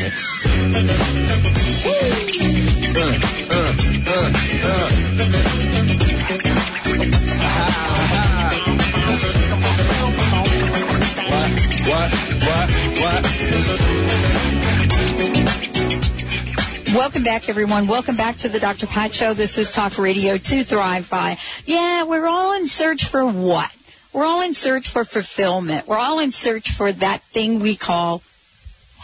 What? Welcome back, everyone. Welcome back to the Dr. Pat Show. This is Talk Radio to Thrive By. Yeah, we're all in search for what? We're all in search for fulfillment. We're all in search for that thing we call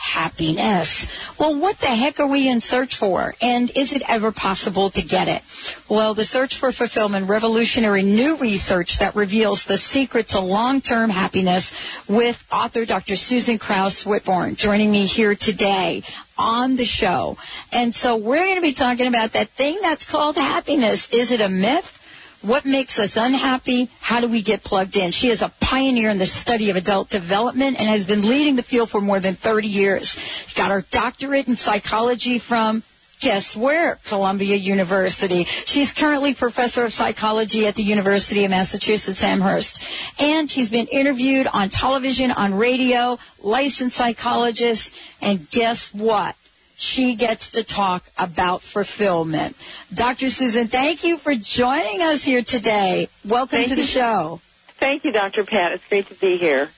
happiness. Well, what the heck are we in search for? And is it ever possible to get it? Well, the search for fulfillment, revolutionary new research that reveals the secret to long-term happiness with author Dr. Susan Krauss Whitbourne joining me here today on the show. And so we're going to be talking about that thing that's called happiness. Is it a myth? What makes us unhappy? How do we get plugged in? She is a pioneer in the study of adult development and has been leading the field for more than 30 years. Got her doctorate in psychology from Guess where? Columbia University. She's currently professor of psychology at the University of Massachusetts Amherst. And she's been interviewed on television, on radio, licensed psychologist. And guess what? She gets to talk about fulfillment. Dr. Susan, thank you for joining us here today. Welcome Thank to the you. show. Thank you, Dr. Pat. It's great to be here.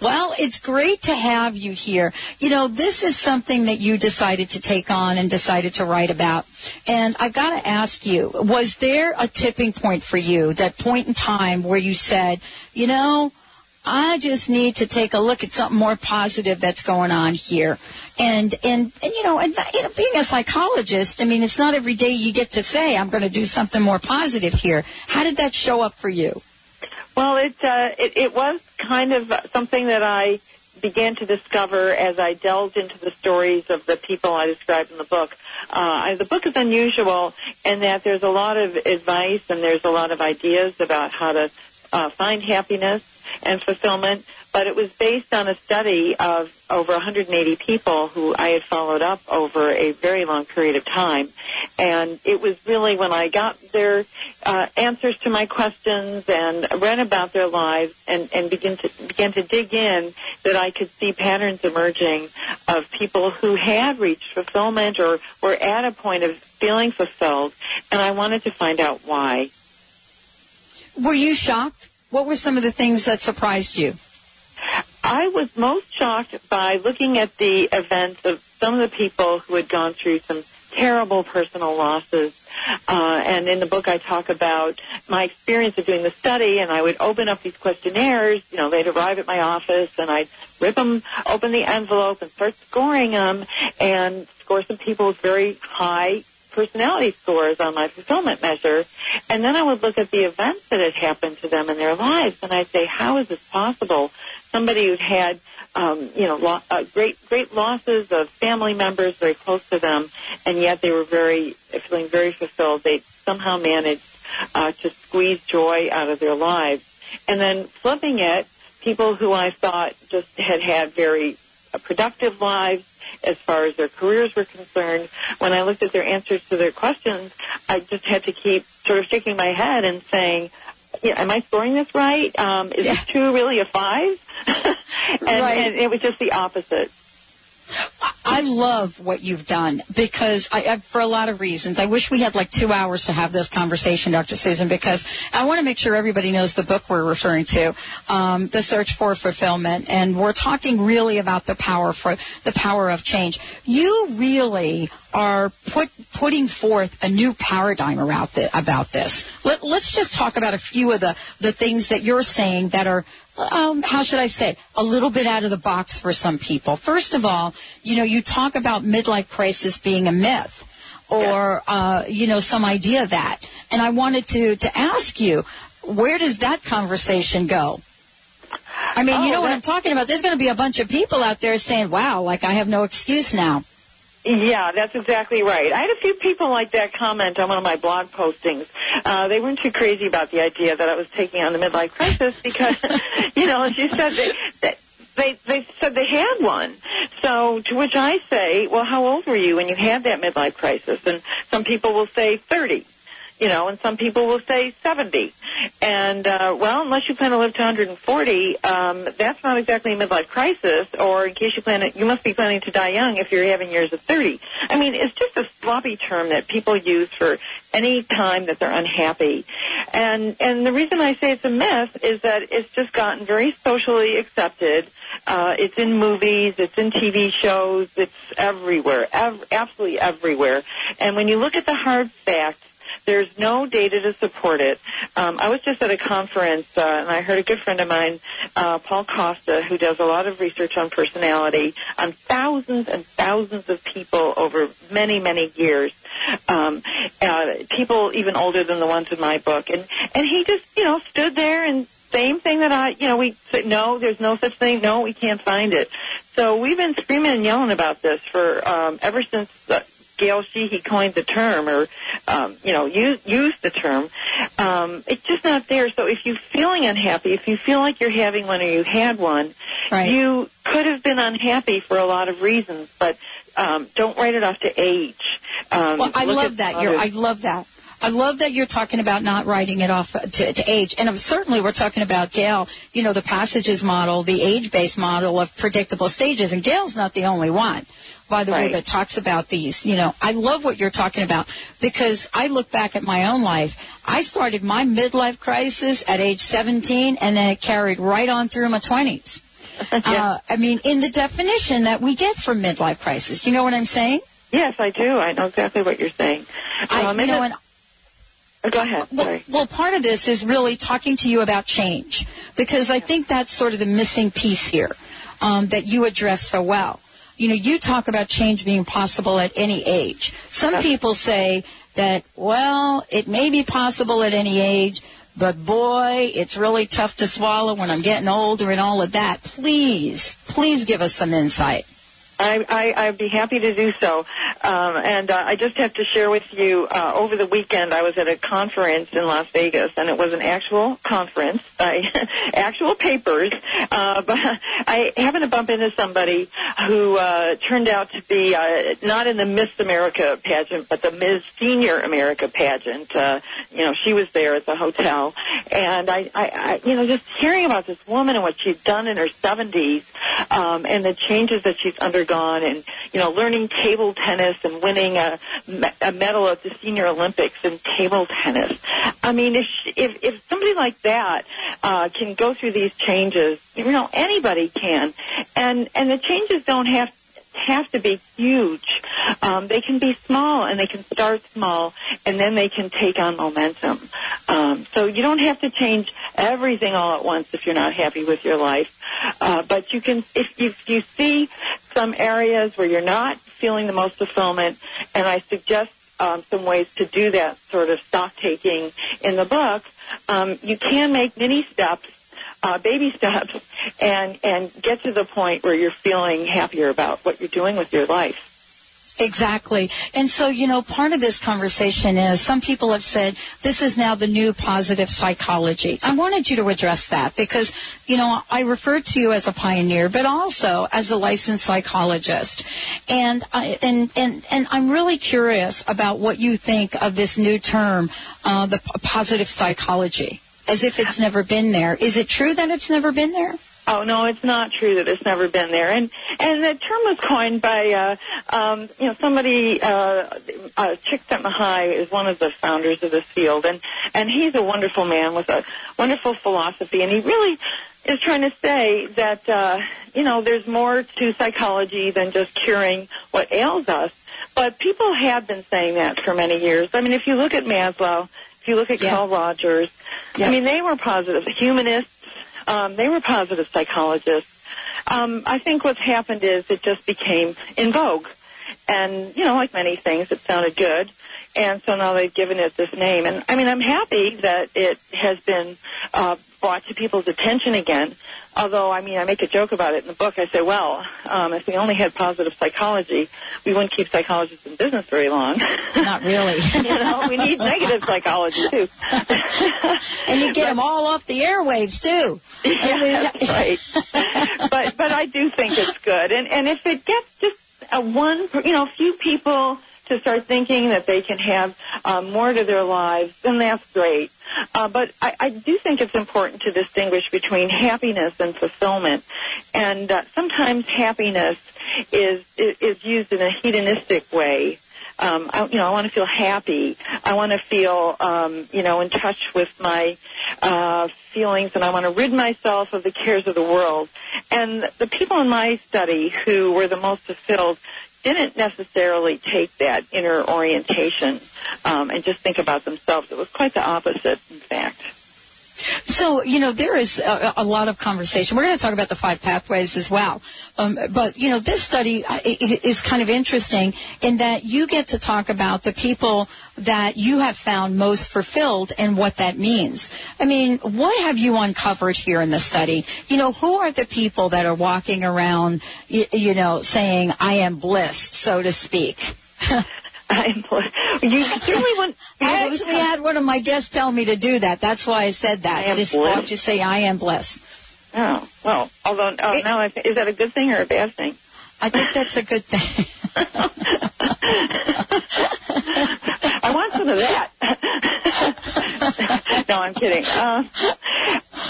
Well, it's great to have you here. You know, this is something that you decided to take on and decided to write about. And I've got to ask you, was there a tipping point for you, that point in time where you said, you know, I just need to take a look at something more positive that's going on here. And, and, and you know, and, you know, being a psychologist, I mean, it's not every day you get to say, I'm going to do something more positive here. How did that show up for you? Well, it, uh, it it was kind of something that I began to discover as I delved into the stories of the people I described in the book. Uh, I, the book is unusual in that there's a lot of advice and there's a lot of ideas about how to uh, find happiness and fulfillment, but it was based on a study of over 180 people who I had followed up over a very long period of time. And it was really when I got their uh, answers to my questions and read about their lives and, and begin to, began to dig in that I could see patterns emerging of people who had reached fulfillment or were at a point of feeling fulfilled. And I wanted to find out why. Were you shocked? What were some of the things that surprised you? I was most shocked by looking at the events of some of the people who had gone through some terrible personal losses. Uh, and in the book, I talk about my experience of doing the study, and I would open up these questionnaires. You know, they'd arrive at my office, and I'd rip them, open the envelope, and start scoring them, and score some people with very high personality scores on my fulfillment measure. And then I would look at the events that had happened to them in their lives, and I'd say, how is this possible? Somebody who'd had, um, you know, lo- uh, great great losses of family members very close to them, and yet they were very feeling very fulfilled. They somehow managed uh, to squeeze joy out of their lives. And then flipping it, people who I thought just had had very productive lives as far as their careers were concerned. When I looked at their answers to their questions, I just had to keep sort of shaking my head and saying, yeah, am I scoring this right? Um, is Yeah. this two really a five? and, Right. and it was just the opposite. I love what you've done because I, I, for a lot of reasons. I wish we had like two hours to have this conversation, Dr. Susan, because I want to make sure everybody knows the book we're referring to, um, The Search for Fulfillment, and we're talking really about the power for the power of change. You really are put, putting forth a new paradigm about, the, about this. Let, let's just talk about a few of the, the things that you're saying that are um, how should I say, a little bit out of the box for some people. First of all, you know, you talk about midlife crisis being a myth or, uh, you know, some idea of that. And I wanted to, to ask you, where does that conversation go? I mean, you Oh, know what I'm talking about. There's going to be a bunch of people out there saying, wow, like I have no excuse now. Yeah, that's exactly right. I had a few people like that comment on one of my blog postings. Uh, they weren't too crazy about the idea that I was taking on the midlife crisis because, you know, as you said, they, they, they, they said they had one. So to which I say, well, how old were you when you had that midlife crisis? And some people will say 30. You know, and some people will say 70. And, uh, well, unless you plan to live to 140, um, that's not exactly a midlife crisis, or in case you plan to, you must be planning to die young if you're having years of 30. I mean, it's just a sloppy term that people use for any time that they're unhappy. And, and the reason I say it's a myth is that it's just gotten very socially accepted. Uh, it's in movies, it's in TV shows, it's everywhere, ev- absolutely everywhere. And when you look at the hard facts, there's no data to support it. Um, I was just at a conference, uh, and I heard a good friend of mine, uh, Paul Costa, who does a lot of research on personality on thousands and thousands of people over many, many years. Um, uh, people even older than the ones in my book, and and he just you know stood there and same thing that I, you know, we said, no, there's no such thing. No, we can't find it. So we've been screaming and yelling about this for um, ever since uh, Gail Sheehy coined the term or, um, you know, use, used the term. Um, it's just not there. So if you're feeling unhappy, if you feel like you're having one or you had one, Right. you could have been unhappy for a lot of reasons, but um, don't write it off to age. Um, Well, I love that. You're, I love that. I love that you're talking about not writing it off to, to age. And certainly we're talking about Gail, you know, the passages model, the age-based model of predictable stages. And Gail's not the only one, by the way, that talks about these. You know, I love what you're talking about because I look back at my own life. I started my midlife crisis at age 17 and then it carried right on through my 20s. uh, I mean, in the definition that we get from midlife crisis. You know what I'm saying? Yes, I do. I know exactly what you're saying. I, Um, you know, and Oh, go ahead. Well, Sorry. well, part of this is really talking to you about change because I think that's sort of the missing piece here um, that you address so well. You know, you talk about change being possible at any age. Some people say that, well, it may be possible at any age, but boy, it's really tough to swallow when I'm getting older and all of that. Please, please give us some insight. I, I, I'd be happy to do so. Um, and uh, I just have to share with you, uh, over the weekend I was at a conference in Las Vegas, and it was an actual conference, by actual papers, uh, but I happened to bump into somebody who uh, turned out to be uh, not in the Miss America pageant, but the Ms. Senior America pageant. Uh, you know, she was there at the hotel, and I, I, I, you know, just hearing about this woman and what she'd done in her 70s, um, and the changes that she's undergone, and you know, learning table tennis and winning a, a medal at the Senior Olympics in table tennis. I mean, if she, if if somebody like that uh, can go through these changes, you know, anybody can, and and the changes don't have have to be huge. Um, they can be small, and they can start small, and then they can take on momentum. Um, so you don't have to change everything all at once if you're not happy with your life. Uh, but you can, if, if you see some areas where you're not feeling the most fulfillment, and I suggest um, some ways to do that sort of stock taking in the book, um, you can make mini steps uh, baby steps and and get to the point where you're feeling happier about what you're doing with your life. Exactly. And so, you know, part of this conversation is some people have said this is now the new positive psychology. I wanted you to address that because, you know, I refer to you as a pioneer, but also as a licensed psychologist. And, I, and, and, and I'm really curious about what you think of this new term, uh, the positive psychology, as if it's never been there. Is it true that it's never been there? Oh no, it's not true that it's never been there. And and the term was coined by uh, um, you know somebody. Uh, uh, Csikszentmihalyi is one of the founders of this field, and and he's a wonderful man with a wonderful philosophy, and he really is trying to say that uh, you know there's more to psychology than just curing what ails us. But people have been saying that for many years. I mean, if you look at Maslow, if you look at Yeah. Carl Rogers, Yeah. I mean, they were positive humanists. Um, they were positive psychologists. Um, I think what's happened is it just became in vogue. And, you know, like many things, it sounded good. And so now they've given it this name. And, I mean, I'm happy that it has been uh, brought to people's attention again. Although, I mean, I make a joke about it in the book. I say, well, um, if we only had positive psychology, we wouldn't keep psychologists in business very long. Not really. you know, we need negative psychology, too. and you get them all off the airwaves, too. yeah, that's right. but but I do think it's good, and and if it gets just a one, you know, a few people to start thinking that they can have um, more to their lives, then that's great. Uh, but I, I do think it's important to distinguish between happiness and fulfillment. And uh, sometimes happiness is is used in a hedonistic way. Um, I, you know, I want to feel happy. I want to feel, um, you know, in touch with my uh, feelings, and I want to rid myself of the cares of the world. And the people in my study who were the most fulfilled didn't necessarily take that inner orientation um, and just think about themselves. It was quite the opposite, in fact. So, you know, there is a, a, lot of conversation. We're going to talk about the five pathways as well. Um, but, you know, this study is kind of interesting in that you get to talk about the people that you have found most fulfilled and what that means. I mean, what have you uncovered here in the study? You know, who are the people that are walking around, you, you know, saying, I am blessed, so to speak? I'm, you certainly want. I actually had one of my guests tell me to do that. That's why I said that. I am Just blessed. just say I am blessed. Oh well. Although, oh, It- now I is that a good thing or a bad thing? I think that's a good thing. I want some of that. no, I'm kidding. Uh,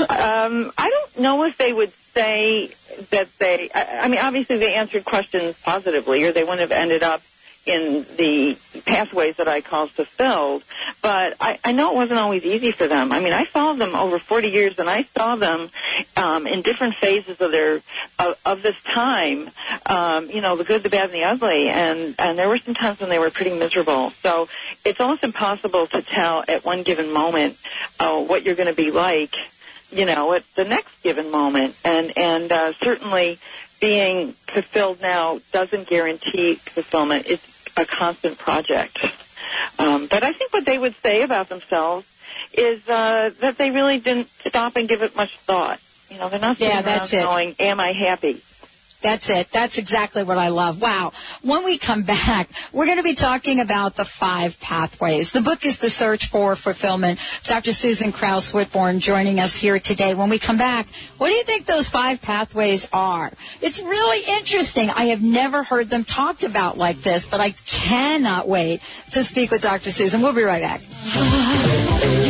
um, I don't know if they would say that they. I, I mean, obviously they answered questions positively, or they wouldn't have ended up in the pathways that I caused to fulfilled. But I, I know it wasn't always easy for them. I mean, I followed them over 40 years, and I saw them um, in different phases of their of, of this time. Um, you know, the good, the bad, and the ugly. And and there were some times when they were pretty miserable. So it's almost impossible to tell at one given moment uh, what you're going to be like. You know, at the next given moment, and and uh, certainly being fulfilled now doesn't guarantee fulfillment. It's a constant project. Um, but I think what they would say about themselves is uh, that they really didn't stop and give it much thought. You know, they're not sitting Yeah, around that's it. going, "Am I happy?" That's it. That's exactly what I love. Wow. When we come back, we're going to be talking about the five pathways. The book is The Search for Fulfillment. Dr. Susan Krauss Whitbourne joining us here today. When we come back, what do you think those five pathways are? It's really interesting. I have never heard them talked about like this, but I cannot wait to speak with Dr. Susan. We'll be right back.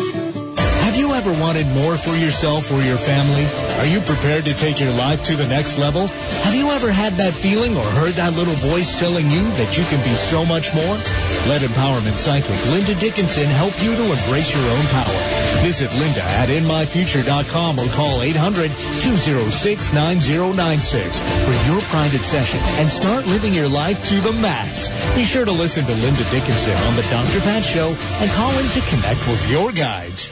Ever wanted more for yourself or your family? Are you prepared to take your life to the next level? Have you ever had that feeling or heard that little voice telling you that you can be so much more? Let Empowerment Psychic Linda Dickinson help you to embrace your own power. Visit Linda at InMyFuture.com or call 800-206-9096 for your private session and start living your life to the max. Be sure to listen to Linda Dickinson on the Dr. Pat Show and call in to connect with your guides.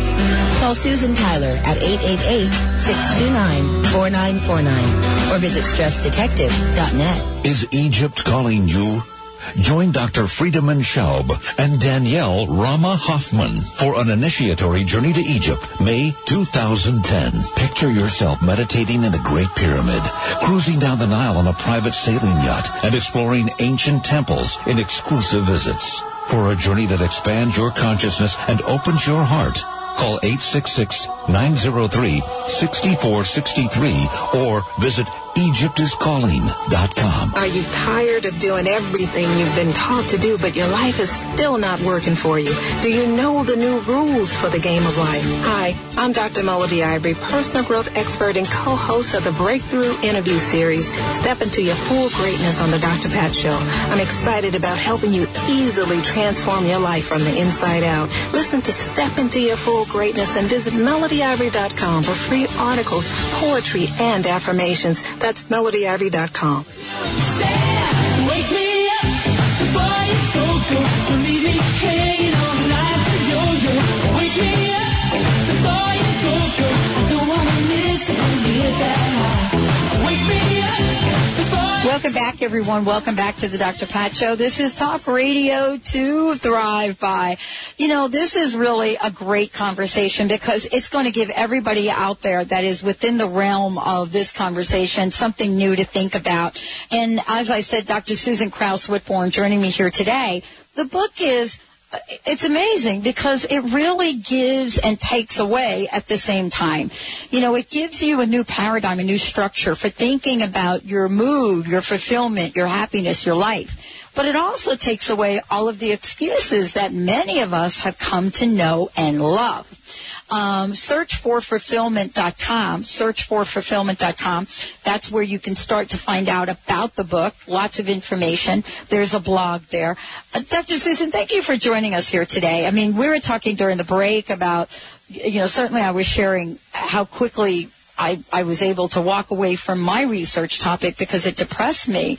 Call Susan Tyler at 888-629-4949 or visit stressdetective.net. Is Egypt calling you? Join Dr. Friedemann Schaub and Danielle Rama Hoffman for an initiatory journey to Egypt, May 2010. Picture yourself meditating in the Great Pyramid, cruising down the Nile on a private sailing yacht, and exploring ancient temples in exclusive visits. For a journey that expands your consciousness and opens your heart, call 866-903-6463 or visit EgyptIsCalling.com. Are you tired of doing everything you've been taught to do, but your life is still not working for you? Do you know the new rules for the game of life? Hi, I'm Dr. Melody Ivory, personal growth expert and co-host of the Breakthrough Interview Series, Step into Your Full Greatness on the Dr. Pat Show. I'm excited about helping you easily transform your life from the inside out. Listen to Step into Your Full Greatness and visit melodyivory.com for free articles, poetry, and affirmations. That's melodyivory.com. Welcome everyone. Welcome back to the Dr. Pat Show. This is Talk Radio to Thrive By. You know, this is really a great conversation because it's going to give everybody out there that is within the realm of this conversation something new to think about. And as I said, Dr. Susan Krauss Whitbourne joining me here today. The book is it's amazing because it really gives and takes away at the same time. You know, it gives you a new paradigm, a new structure for thinking about your mood, your fulfillment, your happiness, your life. But it also takes away all of the excuses that many of us have come to know and love. Um, search for fulfillment.com. Search for fulfillment.com. That's where you can start to find out about the book. Lots of information. There's a blog there. Uh, Dr. Susan, thank you for joining us here today. I mean, we were talking during the break about, you know, certainly I was sharing how quickly I, I, was able to walk away from my research topic because it depressed me.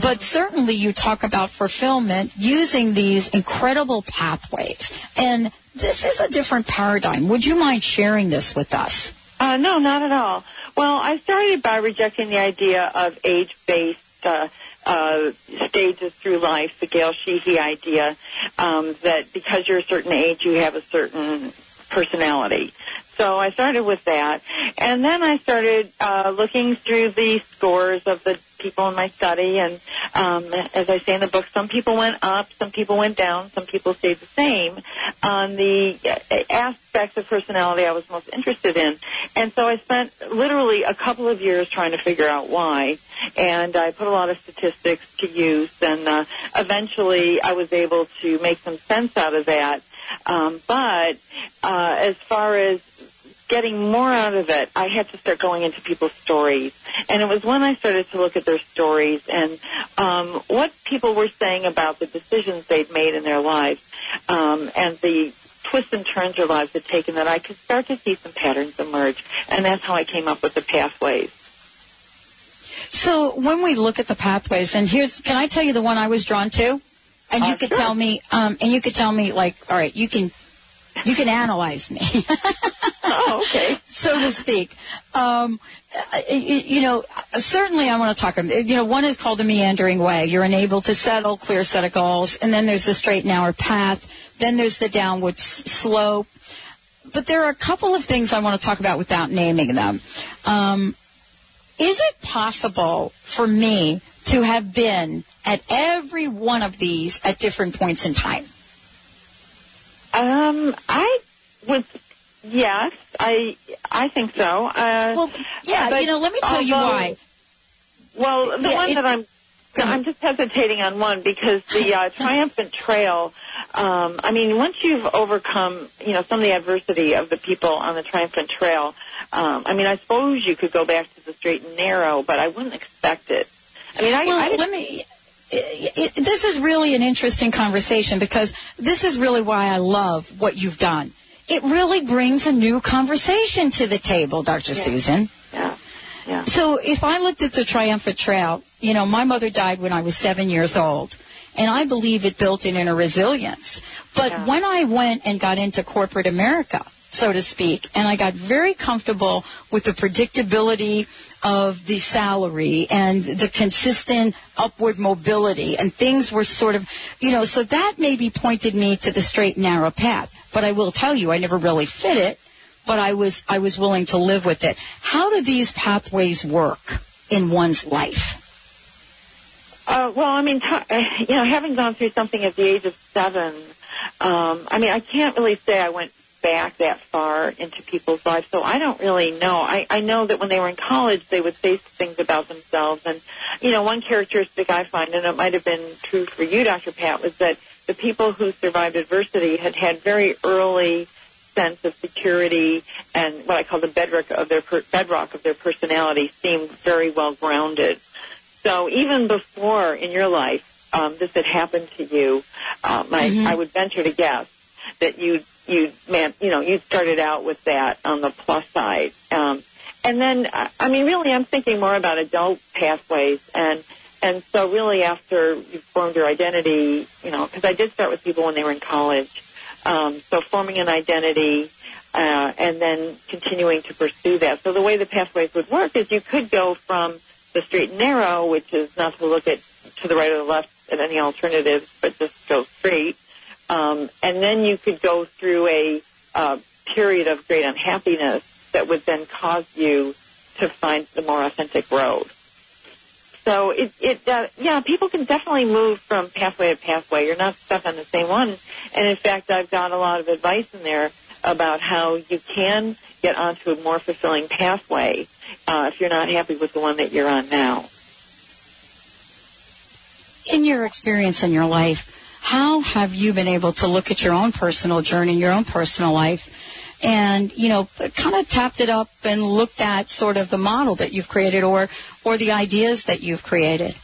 But certainly you talk about fulfillment using these incredible pathways. And this is a different paradigm. Would you mind sharing this with us? Uh, no, not at all. Well, I started by rejecting the idea of age-based uh, uh, stages through life, the Gail Sheehy idea um, that because you're a certain age, you have a certain personality. So I started with that, and then I started uh, looking through the scores of the people in my study, and um, as I say in the book, some people went up, some people went down, some people stayed the same on the aspects of personality I was most interested in. And so I spent literally a couple of years trying to figure out why, and I put a lot of statistics to use, and uh, eventually I was able to make some sense out of that. Um, but uh, as far as getting more out of it, I had to start going into people's stories. And it was when I started to look at their stories and um, what people were saying about the decisions they'd made in their lives um, and the twists and turns their lives had taken that I could start to see some patterns emerge. And that's how I came up with the pathways. So when we look at the pathways, and here's, can I tell you the one I was drawn to? And you Uh, could sure. tell me, um, and you could tell me, like, all right, you can, you can analyze me. Oh, okay. so to speak. Um, you, you know, certainly I want to talk. You know, one is called the meandering way. You're unable to settle, clear set of goals, and then there's the straight and narrow path. Then there's the downward slope. But there are a couple of things I want to talk about without naming them. Um, is it possible for me to have been at every one of these at different points in time? Um, I would, yes, I, I think so. Uh, Well, yeah, but you know, let me tell you why. Well, the Yeah, one it- that I'm I'm just hesitating on one because the uh, triumphant trail. Um, I mean, once you've overcome, you know, some of the adversity of the people on the triumphant trail. Um, I mean, I suppose you could go back to the straight and narrow, but I wouldn't expect it. I mean, I, well, I let me. It, it, this is really an interesting conversation because this is really why I love what you've done. It really brings a new conversation to the table, Dr. Susan. yeah, yeah. So if I looked at the Triumphant Trail, you know, my mother died when I was seven years old. And I believe it built in inner resilience. But Yeah. when I went and got into corporate America, so to speak, and I got very comfortable with the predictability of the salary and the consistent upward mobility and things were sort of, you know, so that maybe pointed me to the straight and narrow path. But I will tell you, I never really fit it, but I was, I was willing to live with it. How do these pathways work in one's life? Uh, well, I mean, t- you know, having gone through something at the age of seven, um, I mean, I can't really say I went back that far into people's lives, so I don't really know. I, I know that when they were in college, they would say things about themselves, and you know, one characteristic I find, and it might have been true for you, Dr. Pat, was that the people who survived adversity had had very early sense of security and what I call the bedrock of their per- bedrock of their personality seemed very well grounded. So even before in your life um, this had happened to you, um, I, mm-hmm. I would venture to guess that you you man you know you started out with that on the plus side. Um, and then I mean really I'm thinking more about adult pathways and and so really after you've formed your identity, you know, because I did start with people when they were in college. Um, so forming an identity uh, and then continuing to pursue that. So the way the pathways would work is you could go from the straight and narrow, which is not to look at to the right or the left at any alternatives, but just go straight. Um, and then you could go through a uh, period of great unhappiness that would then cause you to find the more authentic road. So it, it uh, yeah, people can definitely move from pathway to pathway. You're not stuck on the same one. And in fact, I've got a lot of advice in there about how you can get onto a more fulfilling pathway uh, if you're not happy with the one that you're on now. In your experience in your life, how have you been able to look at your own personal journey, your own personal life, and you know kind of tapped it up and looked at sort of the model that you've created or or the ideas that you've created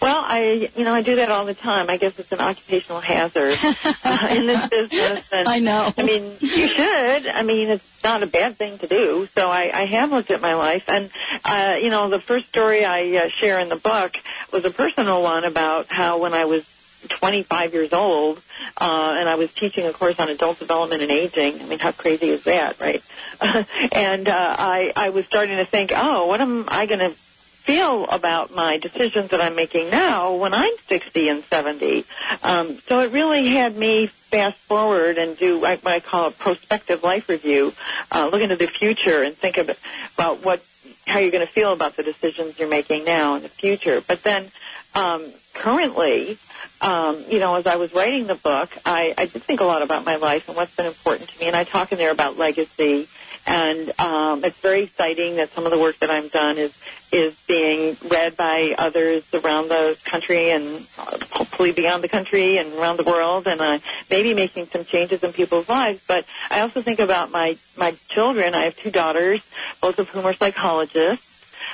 well, I, you know, I do that all the time. I guess it's an occupational hazard uh, in this business. And, I know. I mean, you should. I mean, it's not a bad thing to do. So I, I have looked at my life, and uh, you know, the first story I uh, share in the book was a personal one about how when I was 25 years old, uh, and I was teaching a course on adult development and aging. I mean, how crazy is that, right? and uh, I, I was starting to think, oh, what am I going to feel about my decisions that I'm making now when I'm 60 and 70? Um, so it really had me fast forward and do what I call a prospective life review, uh, look into the future and think about, about what how you're going to feel about the decisions you're making now in the future. But then um, currently, um, you know, as I was writing the book, I, I did think a lot about my life and what's been important to me, and I talk in there about legacy. And um, it's very exciting that some of the work that I've done is is being read by others around the country and hopefully beyond the country and around the world, and uh, maybe making some changes in people's lives. But I also think about my my children. I have two daughters, both of whom are psychologists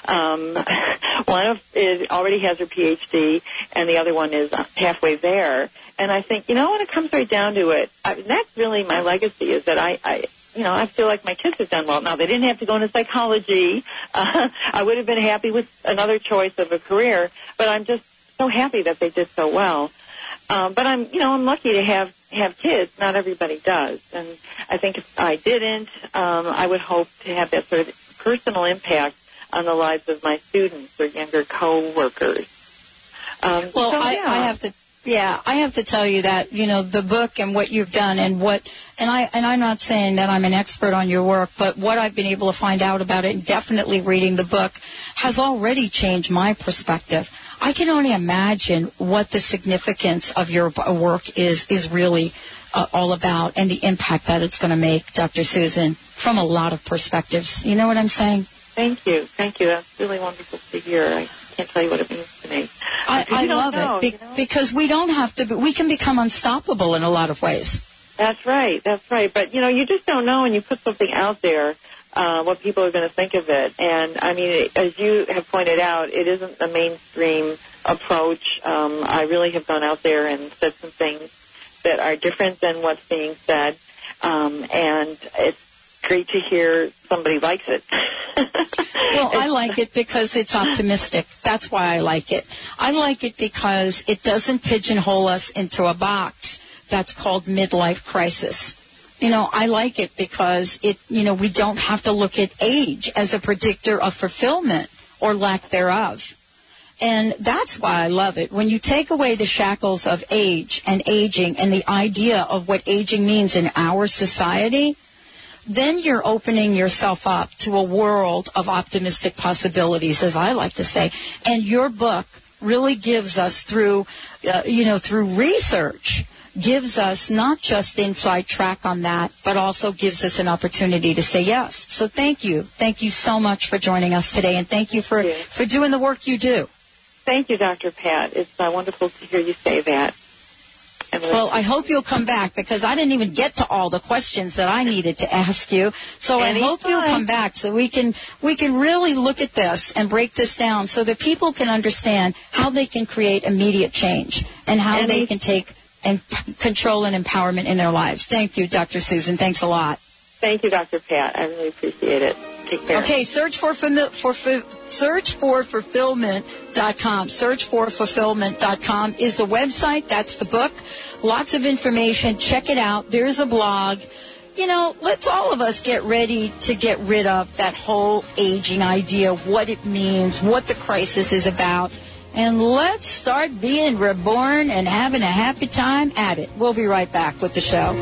um, one of is already has her PhD, and the other one is halfway there. And I think, you know, when it comes right down to it, I, that's really my legacy is that I, I, you know, I feel like my kids have done well. Now they didn't have to go into psychology. Uh, I would have been happy with another choice of a career, but I'm just so happy that they did so well. Um, but I'm, you know, I'm lucky to have have kids. Not everybody does, and I think if I didn't, um, I would hope to have that sort of personal impact on the lives of my students or younger co-workers. Um, well, so, I, yeah. I have to yeah, I have to tell you that you know the book and what you've done and what and I and I'm not saying that I'm an expert on your work, but what I've been able to find out about it and definitely reading the book has already changed my perspective. I can only imagine what the significance of your work is is really uh, all about and the impact that it's going to make, Dr. Susan, from a lot of perspectives. You know what I'm saying? Thank you. Thank you. That's really wonderful to hear. I can't tell you what it means to me. I, I love know, it be- you know? because we don't have to, be, we can become unstoppable in a lot of ways. That's right. That's right. But, you know, you just don't know when you put something out there uh, what people are going to think of it. And, I mean, as you have pointed out, it isn't the mainstream approach. Um, I really have gone out there and said some things that are different than what's being said. Um, and it's great to hear somebody likes it. well, I like it because it's optimistic. That's why I like it. I like it because it doesn't pigeonhole us into a box that's called midlife crisis. you know, I like it because it, you know, we don't have to look at age as a predictor of fulfillment or lack thereof. And that's why I love it. When you take away the shackles of age and aging and the idea of what aging means in our society, then you're opening yourself up to a world of optimistic possibilities, as I like to say. And your book really gives us through, uh, you know, through research, gives us not just inside track on that, but also gives us an opportunity to say yes. So thank you. Thank you so much for joining us today and thank you for, Thank you. for doing the work you do. Thank you, Dr. Pat. It's uh, wonderful to hear you say that. Well, I hope you'll come back because I didn't even get to all the questions that I needed to ask you. So I hope you'll come back so we can we can really look at this and break this down so that people can understand how they can create immediate change and how they can take and p- control and empowerment in their lives. Thank you, Dr. Susan. Thanks a lot. Thank you, Dr. Pat. I really appreciate it. Take care. Okay, search for fami- for fu- search for fulfillment.com. Search for fulfillment.com is the website. That's the book. Lots of information. Check it out. There's a blog. You know, let's all of us get ready to get rid of that whole aging idea, what it means, what the crisis is about. And let's start being reborn and having a happy time at it. We'll be right back with the show.